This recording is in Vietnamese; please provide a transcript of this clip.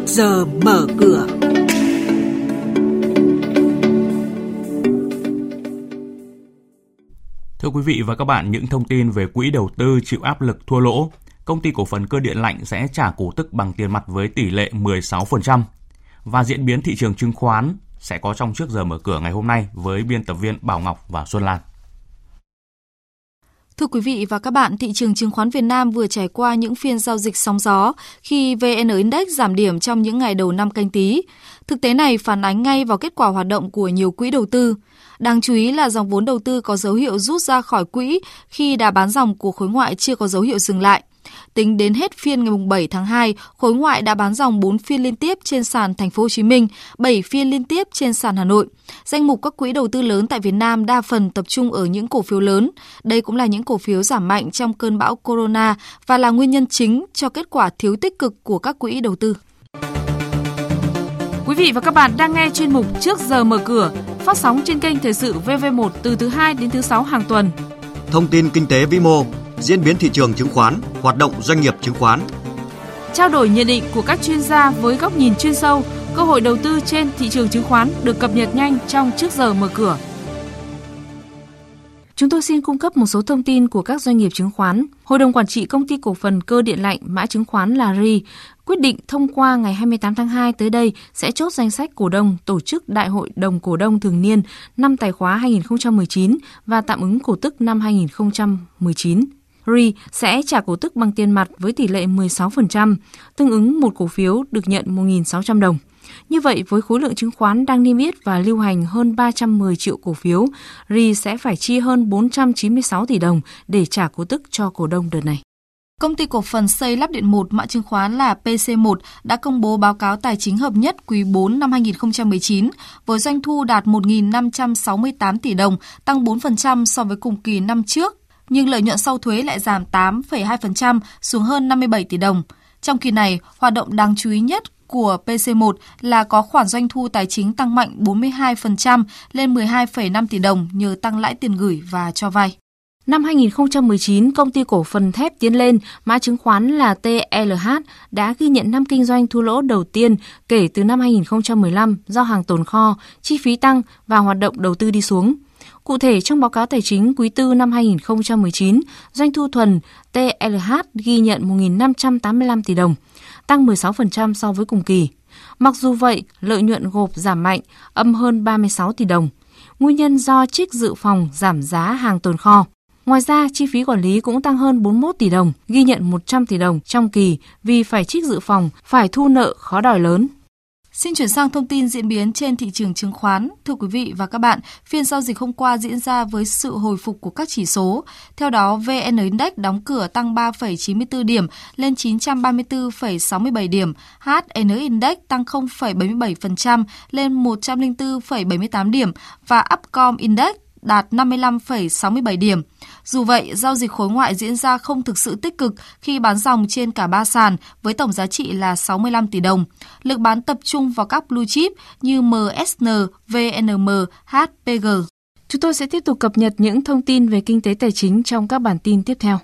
trước giờ mở cửa. Thưa quý vị và các bạn, những thông tin về quỹ đầu tư chịu áp lực thua lỗ, công ty cổ phần cơ điện lạnh sẽ trả cổ tức bằng tiền mặt với tỷ lệ 16%. Và diễn biến thị trường chứng khoán sẽ có trong trước giờ mở cửa ngày hôm nay với biên tập viên Bảo Ngọc và Xuân Lan. Thưa quý vị và các bạn, thị trường chứng khoán Việt Nam vừa trải qua những phiên giao dịch sóng gió khi VN Index giảm điểm trong những ngày đầu năm canh tí. Thực tế này phản ánh ngay vào kết quả hoạt động của nhiều quỹ đầu tư. Đáng chú ý là dòng vốn đầu tư có dấu hiệu rút ra khỏi quỹ khi đã bán dòng của khối ngoại chưa có dấu hiệu dừng lại. Tính đến hết phiên ngày 7 tháng 2, khối ngoại đã bán dòng 4 phiên liên tiếp trên sàn Thành phố Hồ Chí Minh, 7 phiên liên tiếp trên sàn Hà Nội. Danh mục các quỹ đầu tư lớn tại Việt Nam đa phần tập trung ở những cổ phiếu lớn. Đây cũng là những cổ phiếu giảm mạnh trong cơn bão corona và là nguyên nhân chính cho kết quả thiếu tích cực của các quỹ đầu tư. Quý vị và các bạn đang nghe chuyên mục Trước giờ mở cửa, phát sóng trên kênh Thời sự VV1 từ thứ 2 đến thứ 6 hàng tuần. Thông tin kinh tế vĩ mô, diễn biến thị trường chứng khoán, hoạt động doanh nghiệp chứng khoán. Trao đổi nhận định của các chuyên gia với góc nhìn chuyên sâu, cơ hội đầu tư trên thị trường chứng khoán được cập nhật nhanh trong trước giờ mở cửa. Chúng tôi xin cung cấp một số thông tin của các doanh nghiệp chứng khoán. Hội đồng quản trị công ty cổ phần cơ điện lạnh mã chứng khoán là RI quyết định thông qua ngày 28 tháng 2 tới đây sẽ chốt danh sách cổ đông tổ chức Đại hội đồng cổ đông thường niên năm tài khóa 2019 và tạm ứng cổ tức năm 2019. RE sẽ trả cổ tức bằng tiền mặt với tỷ lệ 16%, tương ứng một cổ phiếu được nhận 1.600 đồng. Như vậy, với khối lượng chứng khoán đang niêm yết và lưu hành hơn 310 triệu cổ phiếu, RI sẽ phải chi hơn 496 tỷ đồng để trả cổ tức cho cổ đông đợt này. Công ty cổ phần xây lắp điện 1 mã chứng khoán là PC1 đã công bố báo cáo tài chính hợp nhất quý 4 năm 2019 với doanh thu đạt 1.568 tỷ đồng, tăng 4% so với cùng kỳ năm trước nhưng lợi nhuận sau thuế lại giảm 8,2% xuống hơn 57 tỷ đồng. Trong kỳ này, hoạt động đáng chú ý nhất của PC1 là có khoản doanh thu tài chính tăng mạnh 42% lên 12,5 tỷ đồng nhờ tăng lãi tiền gửi và cho vay. Năm 2019, công ty cổ phần thép Tiến Lên, mã chứng khoán là TLH, đã ghi nhận năm kinh doanh thua lỗ đầu tiên kể từ năm 2015 do hàng tồn kho, chi phí tăng và hoạt động đầu tư đi xuống. Cụ thể, trong báo cáo tài chính quý tư năm 2019, doanh thu thuần TLH ghi nhận 1.585 tỷ đồng, tăng 16% so với cùng kỳ. Mặc dù vậy, lợi nhuận gộp giảm mạnh, âm hơn 36 tỷ đồng. Nguyên nhân do trích dự phòng giảm giá hàng tồn kho. Ngoài ra, chi phí quản lý cũng tăng hơn 41 tỷ đồng, ghi nhận 100 tỷ đồng trong kỳ vì phải trích dự phòng, phải thu nợ khó đòi lớn. Xin chuyển sang thông tin diễn biến trên thị trường chứng khoán. Thưa quý vị và các bạn, phiên giao dịch hôm qua diễn ra với sự hồi phục của các chỉ số. Theo đó, VN Index đóng cửa tăng 3,94 điểm lên 934,67 điểm, HN Index tăng 0,77% lên 104,78 điểm và Upcom Index đạt 55,67 điểm. Dù vậy, giao dịch khối ngoại diễn ra không thực sự tích cực khi bán dòng trên cả ba sàn với tổng giá trị là 65 tỷ đồng. Lực bán tập trung vào các blue chip như MSN, VNM, HPG. Chúng tôi sẽ tiếp tục cập nhật những thông tin về kinh tế tài chính trong các bản tin tiếp theo.